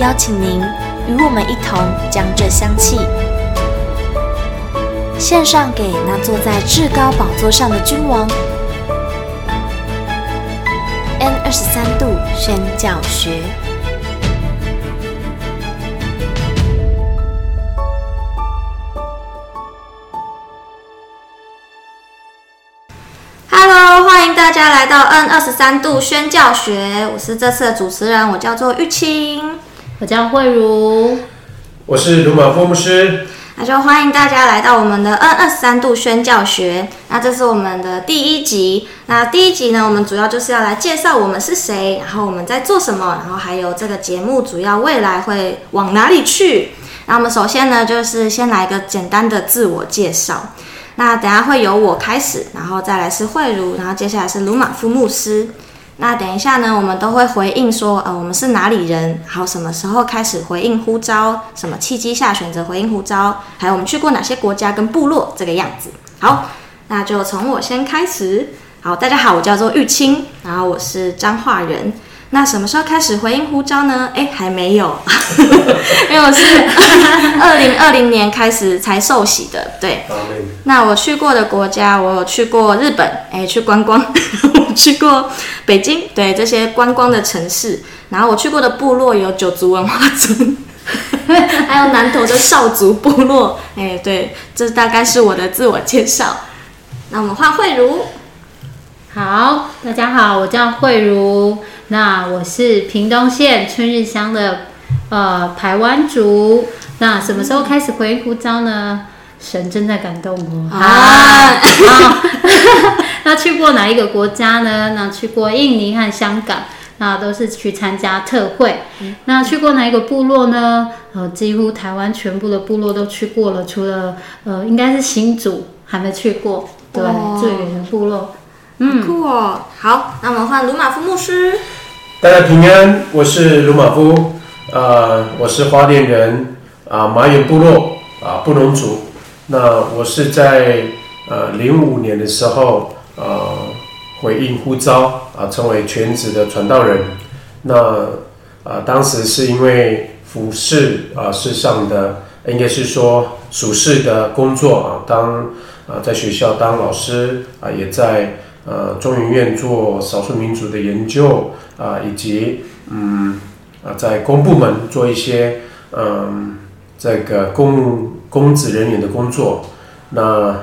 邀请您与我们一同将这香气献上给那坐在至高宝座上的君王。N 二十三度宣教学。Hello，欢迎大家来到 N 二十三度宣教学。我是这次的主持人，我叫做玉清。我叫慧茹，我是鲁马夫牧师。那就欢迎大家来到我们的 N 二十三度宣教学。那这是我们的第一集。那第一集呢，我们主要就是要来介绍我们是谁，然后我们在做什么，然后还有这个节目主要未来会往哪里去。那我们首先呢，就是先来一个简单的自我介绍。那等下会由我开始，然后再来是慧茹，然后接下来是鲁马夫牧师。那等一下呢，我们都会回应说，呃，我们是哪里人，好什么时候开始回应呼召，什么契机下选择回应呼召，还有我们去过哪些国家跟部落这个样子。好，那就从我先开始。好，大家好，我叫做玉清，然后我是彰化人。那什么时候开始回应呼召呢？哎，还没有，因为我是 二零二零年开始才受洗的。对，那我去过的国家，我有去过日本，哎，去观光；我去过北京，对这些观光的城市。然后我去过的部落有九族文化村，还有南投的少族部落。哎，对，这大概是我的自我介绍。那我们换慧茹。好，大家好，我叫慧茹。那我是屏东县春日乡的呃台湾族。那什么时候开始回应呼召呢？神正在感动我啊！啊 那去过哪一个国家呢？那去过印尼和香港，那都是去参加特会。那去过哪一个部落呢？呃，几乎台湾全部的部落都去过了，除了呃应该是新竹还没去过。对，哦、最远的部落。嗯，酷哦。好，那我们换鲁马夫牧师。大家平安，我是鲁马夫，呃，我是花莲人，啊、呃，马远部落啊，布农族。那我是在呃零五年的时候，呃，回应呼召啊、呃，成为全职的传道人。那啊、呃，当时是因为服侍啊，世上的应该是说属世的工作啊，当啊、呃，在学校当老师啊、呃，也在。呃，中研院做少数民族的研究啊、以及嗯啊，在公部门做一些嗯这个公公职人员的工作。那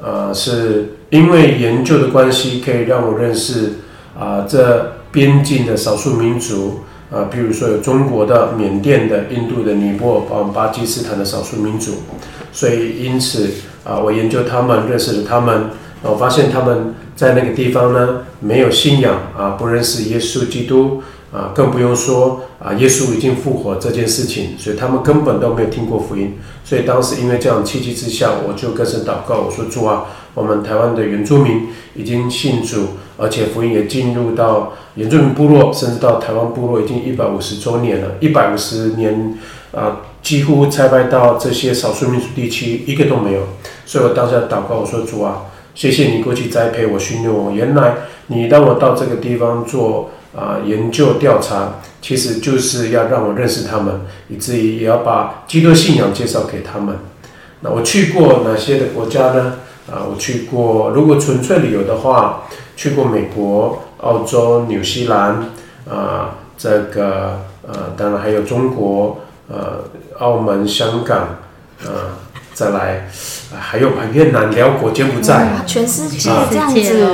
呃，是因为研究的关系，可以让我认识啊、这边境的少数民族啊，比如说有中国的、缅甸的、印度的、尼泊尔、巴基斯坦的少数民族。所以因此啊、我研究他们，认识了他们，我发现他们。在那个地方呢，没有信仰啊，不认识耶稣基督啊，更不用说啊，耶稣已经复活这件事情，所以他们根本都没有听过福音。所以当时因为这样契机之下，我就跟神祷告，我说主啊，我们台湾的原住民已经信主，而且福音也进入到原住民部落，甚至到台湾部落已经一百五十周年了，一百五十年啊，几乎差派到这些少数民族地区一个都没有。所以我当下祷告，我说主啊。谢谢你过去栽培我、训练我。原来你让我到这个地方做啊、研究调查，其实就是要让我认识他们，以至于也要把基督信仰介绍给他们。那我去过哪些的国家呢？啊，我去过，如果纯粹旅游的话，去过美国、澳洲、纽西兰啊，这个呃，当然还有中国、呃，澳门、香港，啊。再来，还有越南、辽国、柬埔寨，全世界这样子。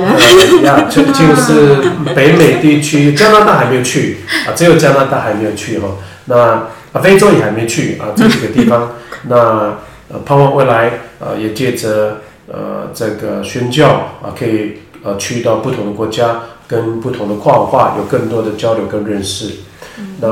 啊，就 就是北美地区，加拿大还没有去啊，只有加拿大还没有去哈。那啊，非洲也还没去啊，这几个地方。那呃，盼望未来呃，也借着呃这个宣教啊，可以呃去到不同的国家，跟不同的跨文化有更多的交流跟认识。那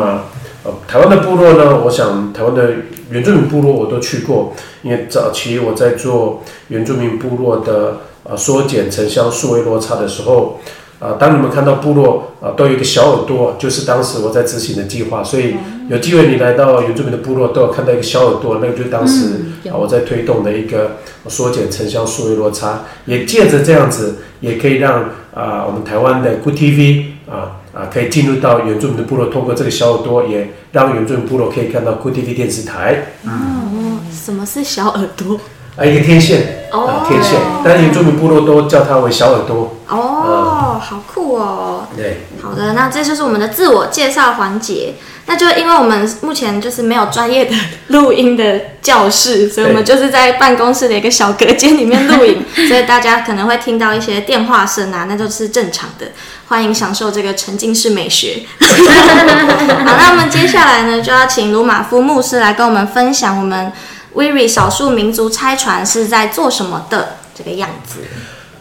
呃，台湾的部落呢，我想台湾的原住民部落我都去过，因为早期我在做原住民部落的呃缩减城乡数位落差的时候。啊，当你们看到部落啊，都有一个小耳朵，就是当时我在执行的计划。所以有机会你来到原住民的部落，都有看到一个小耳朵，那个就是当时啊我在推动的一个缩减城乡数位落差。也借着这样子，也可以让啊我们台湾的 Good TV 啊啊可以进入到原住民的部落，通过这个小耳朵，也让原住民部落可以看到 Good TV 电视台。嗯，什么是小耳朵？啊，一个天线哦，天线，但原住民部落都叫它为小耳朵。哦，好酷哦。对，好的，那这就是我们的自我介绍环节。那就因为我们目前就是没有专业的录音的教室，所以我们就是在办公室的一个小隔间里面录影，所以大家可能会听到一些电话声啊，那就是正常的。欢迎享受这个沉浸式美学。好，那我们接下来呢，就要请鲁马夫牧师来跟我们分享我们。WIRI 少数民族拆船是在做什么的这个样子？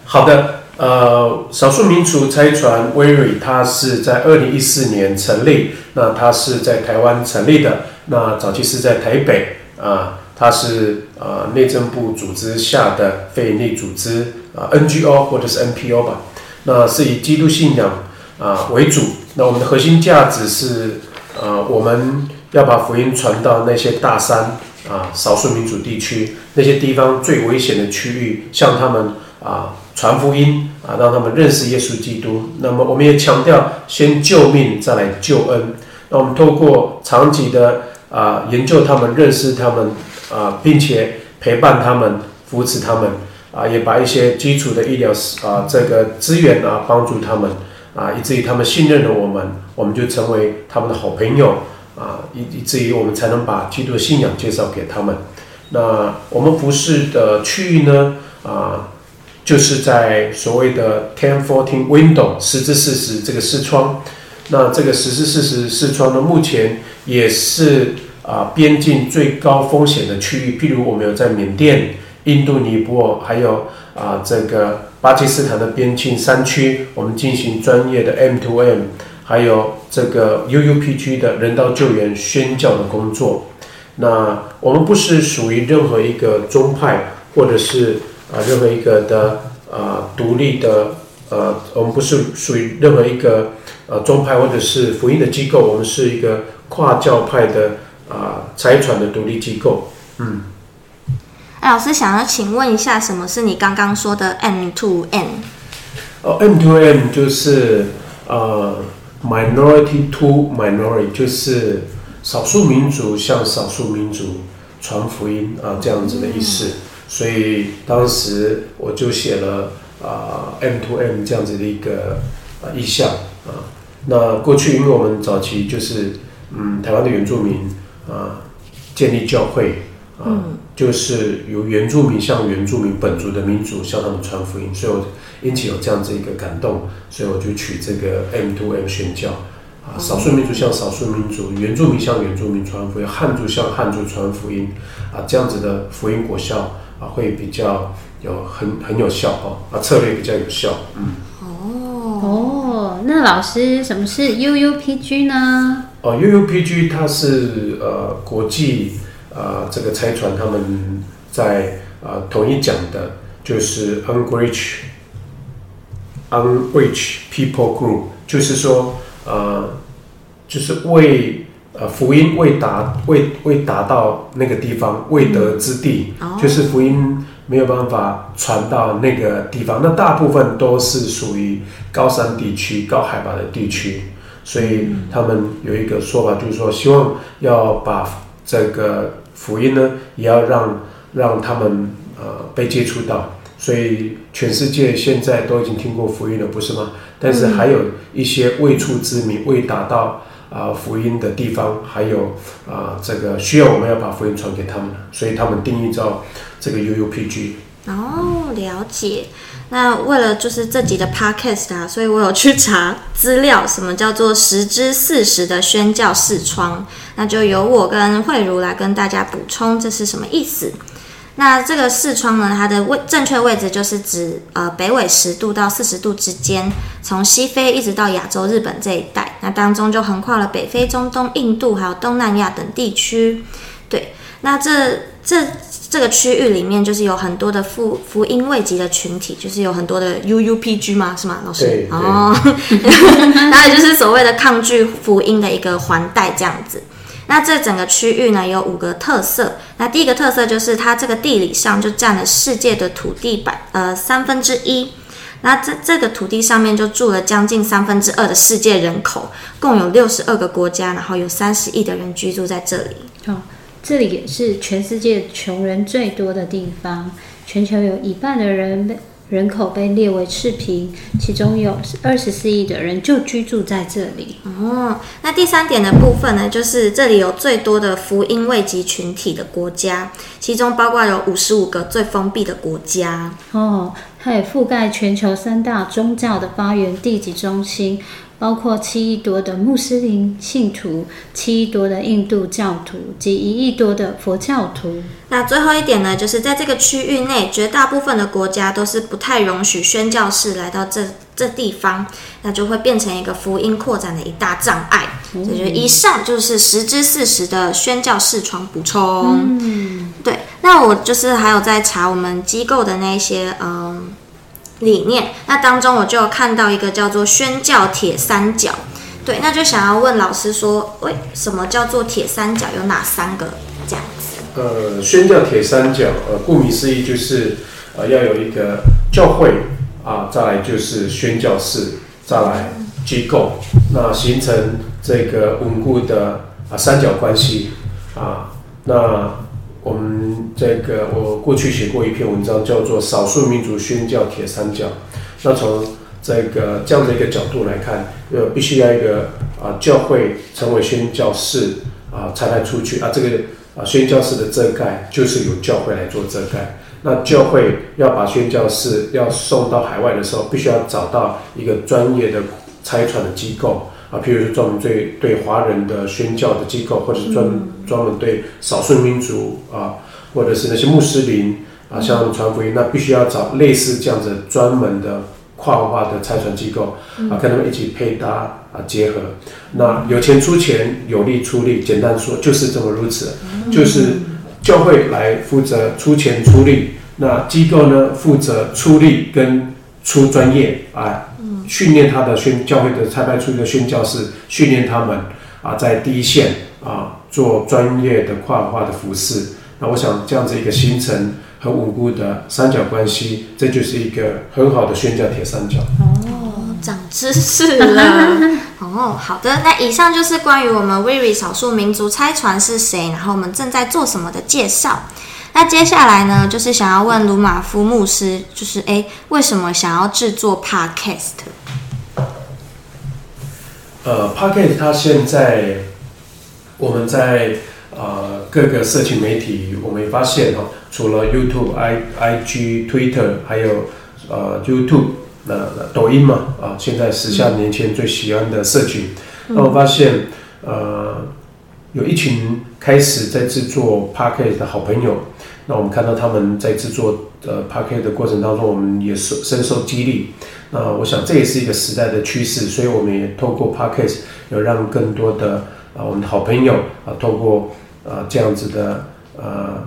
好的，呃，少数民族差传 WIRI 它是在二零一四年成立，那它是在台湾成立的，那早期是在台北啊、呃，它是呃内政部组织下的非营利组织啊、NGO 或者是 NPO 吧，那是以基督信仰啊、为主，那我们的核心价值是呃我们要把福音传到那些大山。啊，少数民族地区那些地方最危险的区域，向他们啊传福音啊，让他们认识耶稣基督。那么，我们也强调先救命，再来救恩。那我们透过长期的啊研究他们，认识他们啊，并且陪伴他们，扶持他们啊，也把一些基础的医疗啊这个资源啊帮助他们啊，以至于他们信任了我们，我们就成为他们的好朋友。啊，以以至于我们才能把基督的信仰介绍给他们。那我们服侍的区域呢？啊，就是在所谓的 Ten Fourteen Window 十至四十这个视窗。那这个十至四十视窗呢，目前也是啊边境最高风险的区域。譬如我们有在缅甸、印度尼泊尔，还有啊这个巴基斯坦的边境山区，我们进行专业的 M to M。还有这个 UUPG 的人道救援宣教的工作，那我们不是属于任何一个宗派，或者是啊任何一个的啊独立的呃，我们不是属于任何一个呃宗派或者是福音的机构，我们是一个跨教派的啊财传的独立机构。嗯，哎，老师想要请问一下，什么是你刚刚说的 M to N？哦，M to N 就是呃。Minority to minority 就是少数民族向少数民族传福音啊，这样子的意思。所以当时我就写了啊 M to M 这样子的一个啊意象啊。那过去因为我们早期就是嗯台湾的原住民啊建立教会啊，就是由原住民向原住民本族的民族向他们传福音，所以我。因此有这样子一个感动，所以我就取这个 M to M 宣教啊，少数民族向少数民族，原住民向原住民传福音，汉族向汉族传福音啊，这样子的福音果效啊，会比较有很很有效哦，啊，策略比较有效，嗯。哦哦，那老师，什么是 UUPG 呢？哦，UUPG 它是呃国际呃这个财团他们在呃统一讲的，就是 Unreached Unreached people group，就是说，呃，就是为呃福音未达未未达到那个地方未得之地，嗯，就是福音没有办法传到那个地方。那大部分都是属于高山地区、高海拔的地区，所以他们有一个说法，就是说希望要把这个福音呢，也要让让他们呃被接触到。所以全世界现在都已经听过福音了，不是吗？但是还有一些未出之民、未达到啊、福音的地方，还有啊、这个需要我们要把福音传给他们，所以他们定义叫这个 UUPG。哦，了解。那为了就是这集的 Podcast 啊，所以我有去查资料，什么叫做十之四十的宣教视窗？那就由我跟慧如来跟大家补充，这是什么意思？那这个视窗呢，它的位正确位置就是指呃北纬十度到四十度之间，从西非一直到亚洲日本这一带，那当中就横跨了北非、中东、印度还有东南亚等地区。对，那这这这个区域里面就是有很多的福福音未及的群体，就是有很多的 UUPG 吗？是吗，老师？对。哦，那也就是所谓的抗拒福音的一个环带这样子。那这整个区域呢，有五个特色。那第一个特色就是它这个地理上就占了世界的土地百呃三分之一。那这这个土地上面就住了将近三分之二的世界人口，共有六十二个国家，然后有三十亿的人居住在这里。哦，这里也是全世界穷人最多的地方，全球有一半的人。人口被列为赤贫，其中有二十四亿的人就居住在这里。哦，那第三点的部分呢，就是这里有最多的福音未及群体的国家，其中包括有五十五个最封闭的国家。哦，它也覆盖全球三大宗教的发源地及中心。包括七亿多的穆斯林信徒，七亿多的印度教徒及一亿多的佛教徒。那最后一点呢，就是在这个区域内，绝大部分的国家都是不太容许宣教士来到这这地方，那就会变成一个福音扩展的一大障碍。嗯、所以，以上就是十之四十的宣教士床补充。嗯，对。那我就是还有在查我们机构的那些，嗯。理念，那当中我就有看到一个叫做宣教铁三角，对，那就想要问老师说，为什么叫做铁三角？有哪三个这样子？呃，宣教铁三角，呃，顾名思义就是，呃，要有一个教会啊，再来就是宣教士，再来机构，那形成这个稳固的啊三角关系啊，那。我们这个，我过去写过一篇文章，叫做《少数民族宣教铁三角》。那从这个这样的一个角度来看，呃，必须要一个啊，教会成为宣教士啊，才能出去啊。这个啊，宣教士的遮盖就是由教会来做遮盖。那教会要把宣教士要送到海外的时候，必须要找到一个专业的拆船的机构。啊，譬如说专门对对华人的宣教的机构，或者是专专门对少数民族啊，或者是那些穆斯林啊，像传福音，那必须要找类似这样子专门的跨文化的差传机构啊，跟他们一起配搭啊结合。那有钱出钱，有力出力，简单说就是这么如此，就是教会来负责出钱出力，那机构呢负责出力跟出专业啊。训练他的宣教会的差派出去的宣教士，训练他们啊，在第一线啊做专业的跨文化的服事。那我想这样子一个形成很稳固的三角关系，这就是一个很好的宣教铁三角。哦，长知识了。哦，好的。那以上就是关于我们 WIRI 少数民族拆船是谁，然后我们正在做什么的介绍。那接下来呢，就是想要问鲁马夫牧师，就是诶，为什么想要制作 Podcast？呃，Podcast 它现在我们在呃各个社群媒体，我们发现哈，除了 YouTube、I、IG、Twitter，还有呃 YouTube 那、呃、抖音嘛，啊，现在时下年轻人最喜欢的社群，那我发现呃有一群开始在制作 Podcast 的好朋友。那我们看到他们在制作呃 Podcast 的过程当中，我们也受深受激励。那我想这也是一个时代的趋势，所以我们也透过 Podcast 有让更多的啊我们的好朋友啊透过啊这样子的呃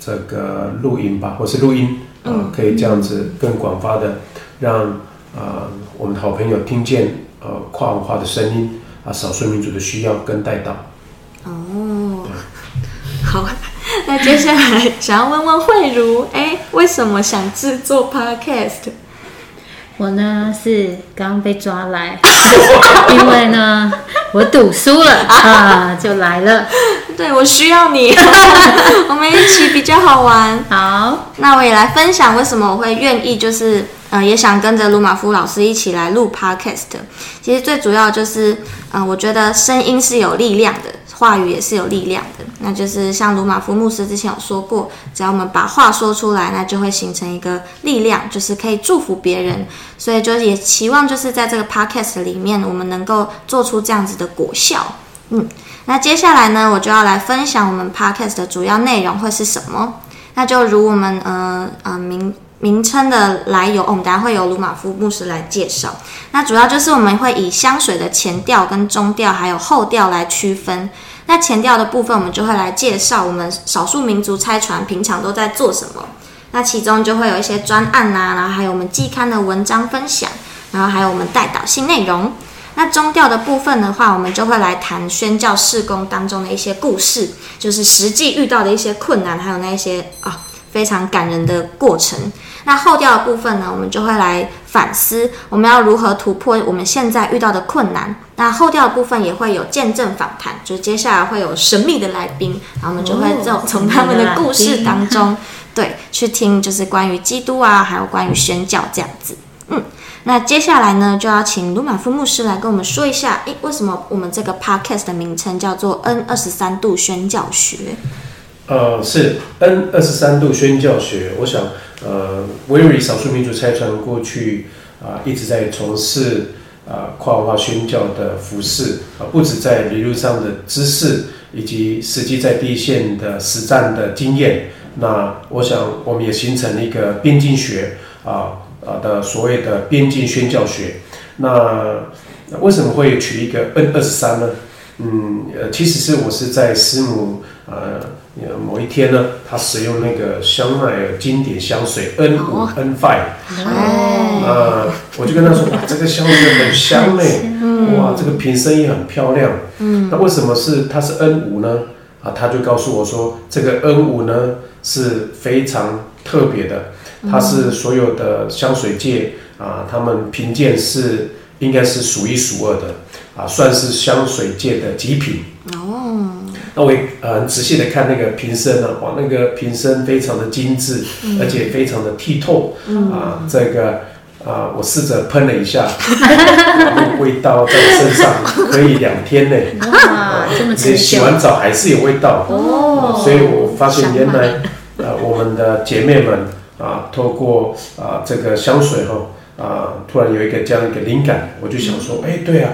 这个录音吧，或是录音啊，可以这样子更广发的让啊我们的好朋友听见呃跨文化的声音啊，少数民族的需要跟带到。哦，好。那接下来想要问问慧茹，哎，为什么想制作 Podcast？我呢是刚被抓来，因为呢我赌输了 啊，就来了。对，我需要你，我们一起比较好玩。好，那我也来分享为什么我会愿意，就是呃，也想跟着鲁马夫老师一起来录 Podcast。其实最主要就是，嗯、呃，我觉得声音是有力量的。话语也是有力量的，那就是像鲁马夫牧师之前有说过，只要我们把话说出来，那就会形成一个力量，就是可以祝福别人。所以就也期望就是在这个 podcast 里面，我们能够做出这样子的果效。嗯，那接下来呢，我就要来分享我们 podcast 的主要内容会是什么。那就如我们呃呃明名称的来由，我们等下会由鲁玛夫牧师来介绍。那主要就是我们会以香水的前调、跟中调还有后调来区分。那前调的部分，我们就会来介绍我们少数民族拆船平常都在做什么。那其中就会有一些专案啊，然后还有我们季刊的文章分享，然后还有我们带导性内容。那中调的部分的话，我们就会来谈宣教事工当中的一些故事，就是实际遇到的一些困难，还有那些啊非常感人的过程。那后调的部分呢，我们就会来反思我们要如何突破我们现在遇到的困难。那后调的部分也会有见证访谈，就接下来会有神秘的来宾，然后我们就会从从他们的故事当中，对，去听就是关于基督啊，还有关于宣教这样子，嗯。那接下来呢，就要请鲁马夫牧师来跟我们说一下，诶，为什么我们这个 podcast 的名称叫做 N 二十三度宣教学？呃，是 N 二十三度宣教学。我想，呃，维瑞少数民族差传过去啊、一直在从事啊、跨文化宣教的服饰啊、不止在理论上的知识，以及实际在第一线的实战的经验。那我想，我们也形成了一个边境学啊。啊的所谓的边境宣教学，那为什么会取一个 N 二十三呢？嗯，呃，其实是我是在师母呃某一天呢，他使用那个香奈儿经典香水 N 五 N five，啊，我就跟他说，哇，这个香水很香嘞，哇，这个瓶身也很漂亮，嗯，那为什么是它是 N 五呢？啊，他就告诉我说，这个 N 五呢是非常特别的。它是所有的香水界啊，他们评鉴是应该是数一数二的啊，算是香水界的极品哦。那我也很仔细的看那个瓶身呢，哇，那个瓶身非常的精致，嗯、而且非常的剔透、嗯、啊。这个啊，我试着喷了一下，啊、味道在身上可以两天呢。哇，这么持久。洗完澡还是有味道哦、啊，所以我发现原来呃、啊，我们的姐妹们。啊，透过啊这个香水哈啊，突然有一个这样一个灵感，我就想说，哎，对啊，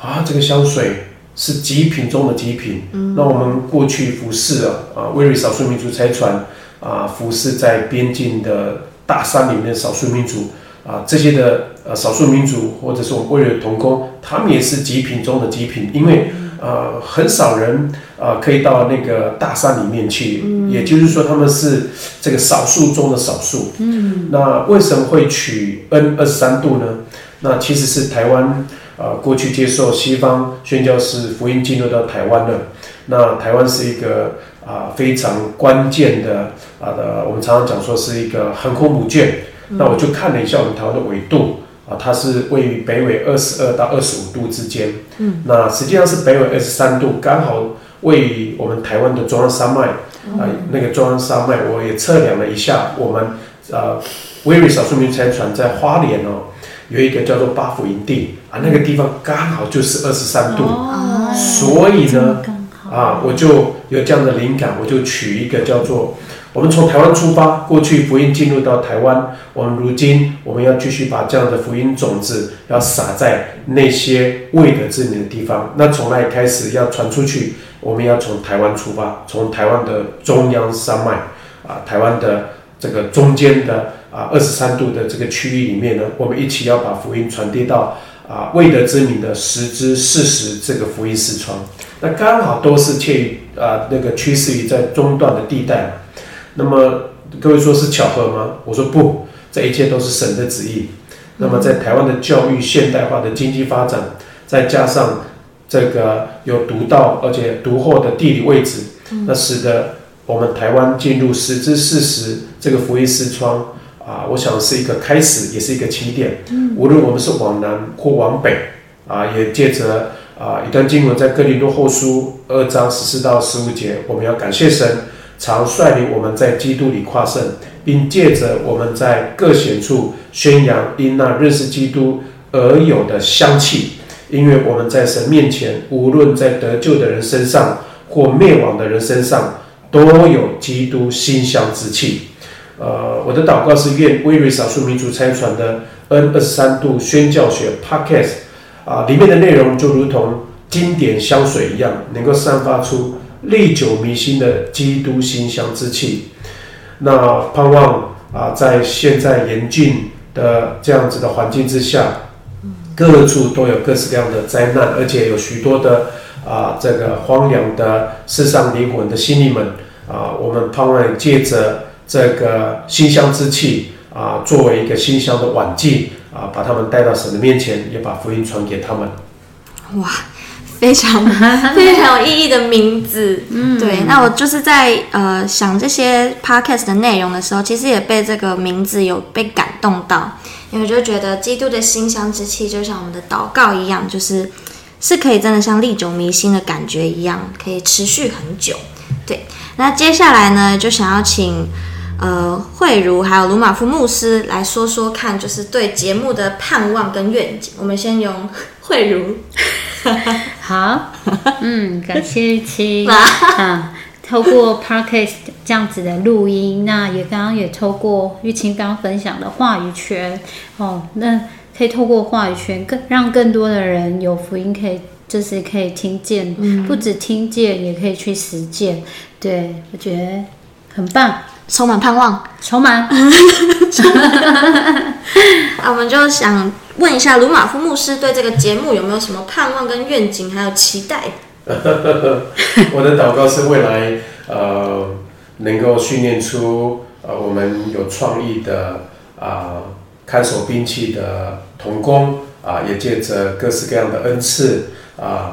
啊这个香水是极品中的极品。嗯，那我们过去服侍啊啊，威瑞少数民族财传啊，服侍在边境的大山里面少数民族啊，这些的呃少数民族或者是我们威瑞童工，他们也是极品中的极品，因为。呃，很少人啊、呃，可以到那个大山里面去，嗯、也就是说他们是这个少数中的少数。嗯，那为什么会取 N 二十三度呢？那其实是台湾啊、呃，过去接受西方宣教士福音进入到台湾的。那台湾是一个啊、呃、非常关键的啊的，我们常常讲说是一个航空母舰。嗯、那我就看了一下我们台湾的纬度。啊，它是位于北纬二十二到二十五度之间。嗯，那实际上是北纬二十三度，刚好位于我们台湾的中央山脉。啊、呃，那个中央山脉我也测量了一下，我们呃，威瑞少数民族在花莲哦，有一个叫做八福营地啊，那个地方刚好就是二十三度。哦，所以呢，啊，我就有这样的灵感，我就取一个叫做。我们从台湾出发，过去福音进入到台湾，我们如今我们要继续把这样的福音种子要撒在那些未得之民的地方。那从那里开始要传出去，我们要从台湾出发，从台湾的中央山脉啊，台湾的这个中间的啊二十三度的这个区域里面呢，我们一起要把福音传递到啊未得之民的十之四十这个福音视窗。那刚好都是介于啊那个趋势于在中段的地带。那么各位说是巧合吗？我说不，这一切都是神的旨意。那么在台湾的教育现代化的经济发展，再加上这个有独到而且独厚的地理位置，那使得我们台湾进入十之四十这个福音视窗啊，我想是一个开始，也是一个起点。无论我们是往南或往北啊，也借着啊一段经文在哥林多后书二章十四到十五节，我们要感谢神。常率领我们在基督里夸胜，并借着我们在各显处宣扬因那认识基督而有的香气，因为我们在神面前，无论在得救的人身上或灭亡的人身上，都有基督馨香之气。呃，我的祷告是愿威瑞少数民族参传的 N 二十三度宣教学 Podcast 啊、里面的内容就如同经典香水一样，能够散发出。历久弥新的基督馨香之气，那盼望啊，在现在严峻的这样子的环境之下，各处都有各式各样的灾难，而且有许多的啊，这个荒凉的世上灵魂的心灵们啊，我们盼望借着这个馨香之气啊，作为一个馨香的晚祭啊，把他们带到神的面前，也把福音传给他们。哇！非常 非常有意义的名字，嗯，对。那我就是在呃想这些 podcast 的内容的时候，其实也被这个名字有被感动到，因为我就觉得基督的馨香之气就像我们的祷告一样，就是是可以真的像历久弥新的感觉一样，可以持续很久。对。那接下来呢，就想要请呃慧茹还有鲁马夫牧师来说说看，就是对节目的盼望跟愿景。我们先用慧茹。好，嗯，感谢玉清啊，透过 Podcast 这样子的录音，那也刚刚也透过玉清刚刚分享的话语权哦，那可以透过话语权更让更多的人有福音，可以就是可以听见，嗯、不止听见，也可以去实践，对，我觉得很棒，充满盼望，充满。啊，我们就想。问一下鲁马夫牧师对这个节目有没有什么盼望跟愿景，还有期待？我的祷告是未来呃能够训练出呃我们有创意的啊、呃、看守兵器的童工啊、呃，也借着各式各样的恩赐啊、呃、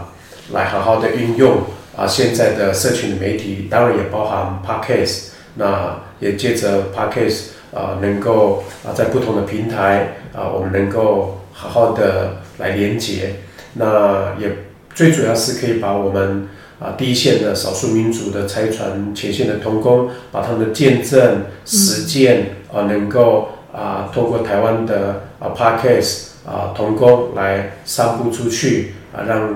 来好好的运用啊、呃、现在的社群的媒体，当然也包含 Podcast，那也借着 Podcast。啊，能够啊，在不同的平台啊，我们能够好好的来连接。那也最主要是可以把我们啊第一线的少数民族的差传前线的同工，把他们的见证实践啊，能够啊，透过台湾的啊 Podcast 啊同工来散布出去啊，让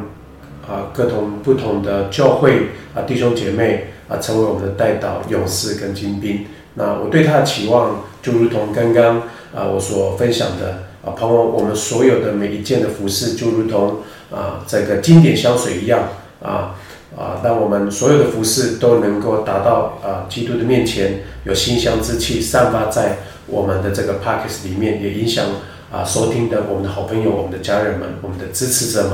啊各种不同的教会啊弟兄姐妹啊成为我们的代祷勇士跟精兵。那我对他的期望，就如同刚刚啊我所分享的啊，盼望我们所有的每一件的服饰，就如同啊这个经典香水一样啊啊，让我们所有的服饰都能够达到啊基督的面前，有馨香之气散发在我们的这个 Podcast 里面，也影响啊收听的我们的好朋友、我们的家人们、我们的支持者们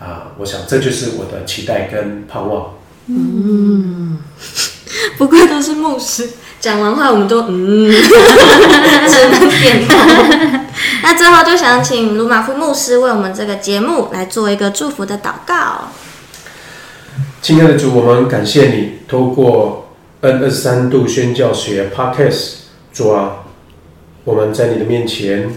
啊，我想这就是我的期待跟盼望。嗯，不愧都是牧师。讲完话，我们都嗯，只能点头。那最后就想请鲁马夫牧师为我们这个节目来做一个祝福的祷告。亲爱的主，我们感谢你，透过 N 二三度宣教学 Podcast，主啊，我们在你的面前，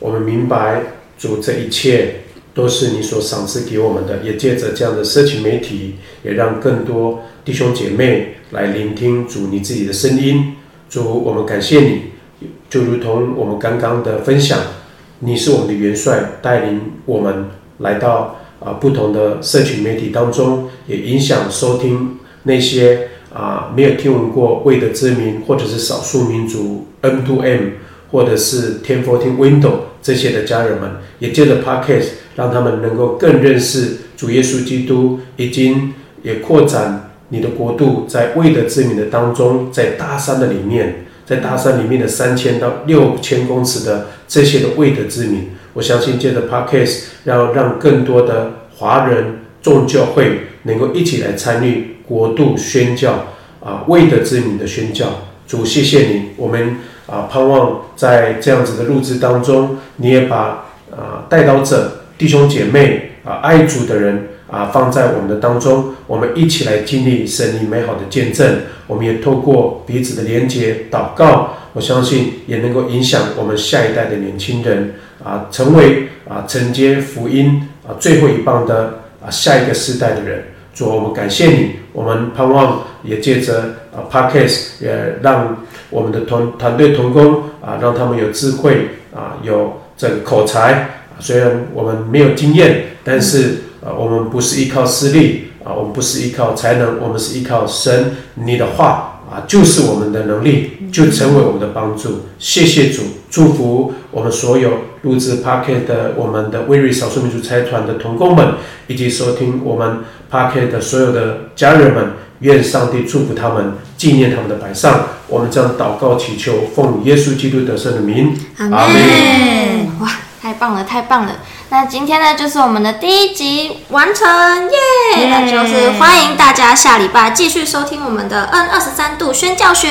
我们明白主这一切都是你所赏赐给我们的，也借着这样的社群媒体，也让更多弟兄姐妹。来聆听主你自己的声音，主，我们感谢你，就如同我们刚刚的分享，你是我们的元帅，带领我们来到啊不同的社群媒体当中，也影响收听那些啊没有听闻过未得之民，或者是少数民族 M2M，或者是1014 Window 这些的家人们，也借着 Podcast 让他们能够更认识主耶稣基督，已经也扩展。你的国度在未得之民的当中，在大山的里面，在大山里面的三千到六千公尺的这些的未得之民，我相信借着 Podcast 要让更多的华人众教会能够一起来参与国度宣教啊，未得之民的宣教。主，谢谢你，我们啊盼望在这样子的录制当中，你也把啊带刀者弟兄姐妹啊爱主的人。啊，放在我们的当中，我们一起来经历神你美好的见证。我们也透过彼此的连接祷告，我相信也能够影响我们下一代的年轻人啊，成为啊承接福音啊最后一棒的啊下一个世代的人。主，我们感谢你，我们盼望也借着啊 Podcast 也让我们的团团队同工啊，让他们有智慧啊，有这个口才。虽然我们没有经验，但是。啊，我们不是依靠势力啊，我们不是依靠才能，我们是依靠神。你的话啊，就是我们的能力，就成为我们的帮助。谢谢主，祝福我们所有录制 Pocket 的我们的威瑞少数民族财团的同工们，以及收听我们 Pocket 的所有的家人们。愿上帝祝福他们，纪念他们的摆上。我们这样祷告祈求，奉耶稣基督得胜的名，阿门。哇，太棒了，太棒了！那今天呢，就是我们的第一集完成，耶！那就是欢迎大家下礼拜继续收听我们的 N 二十三度宣教学。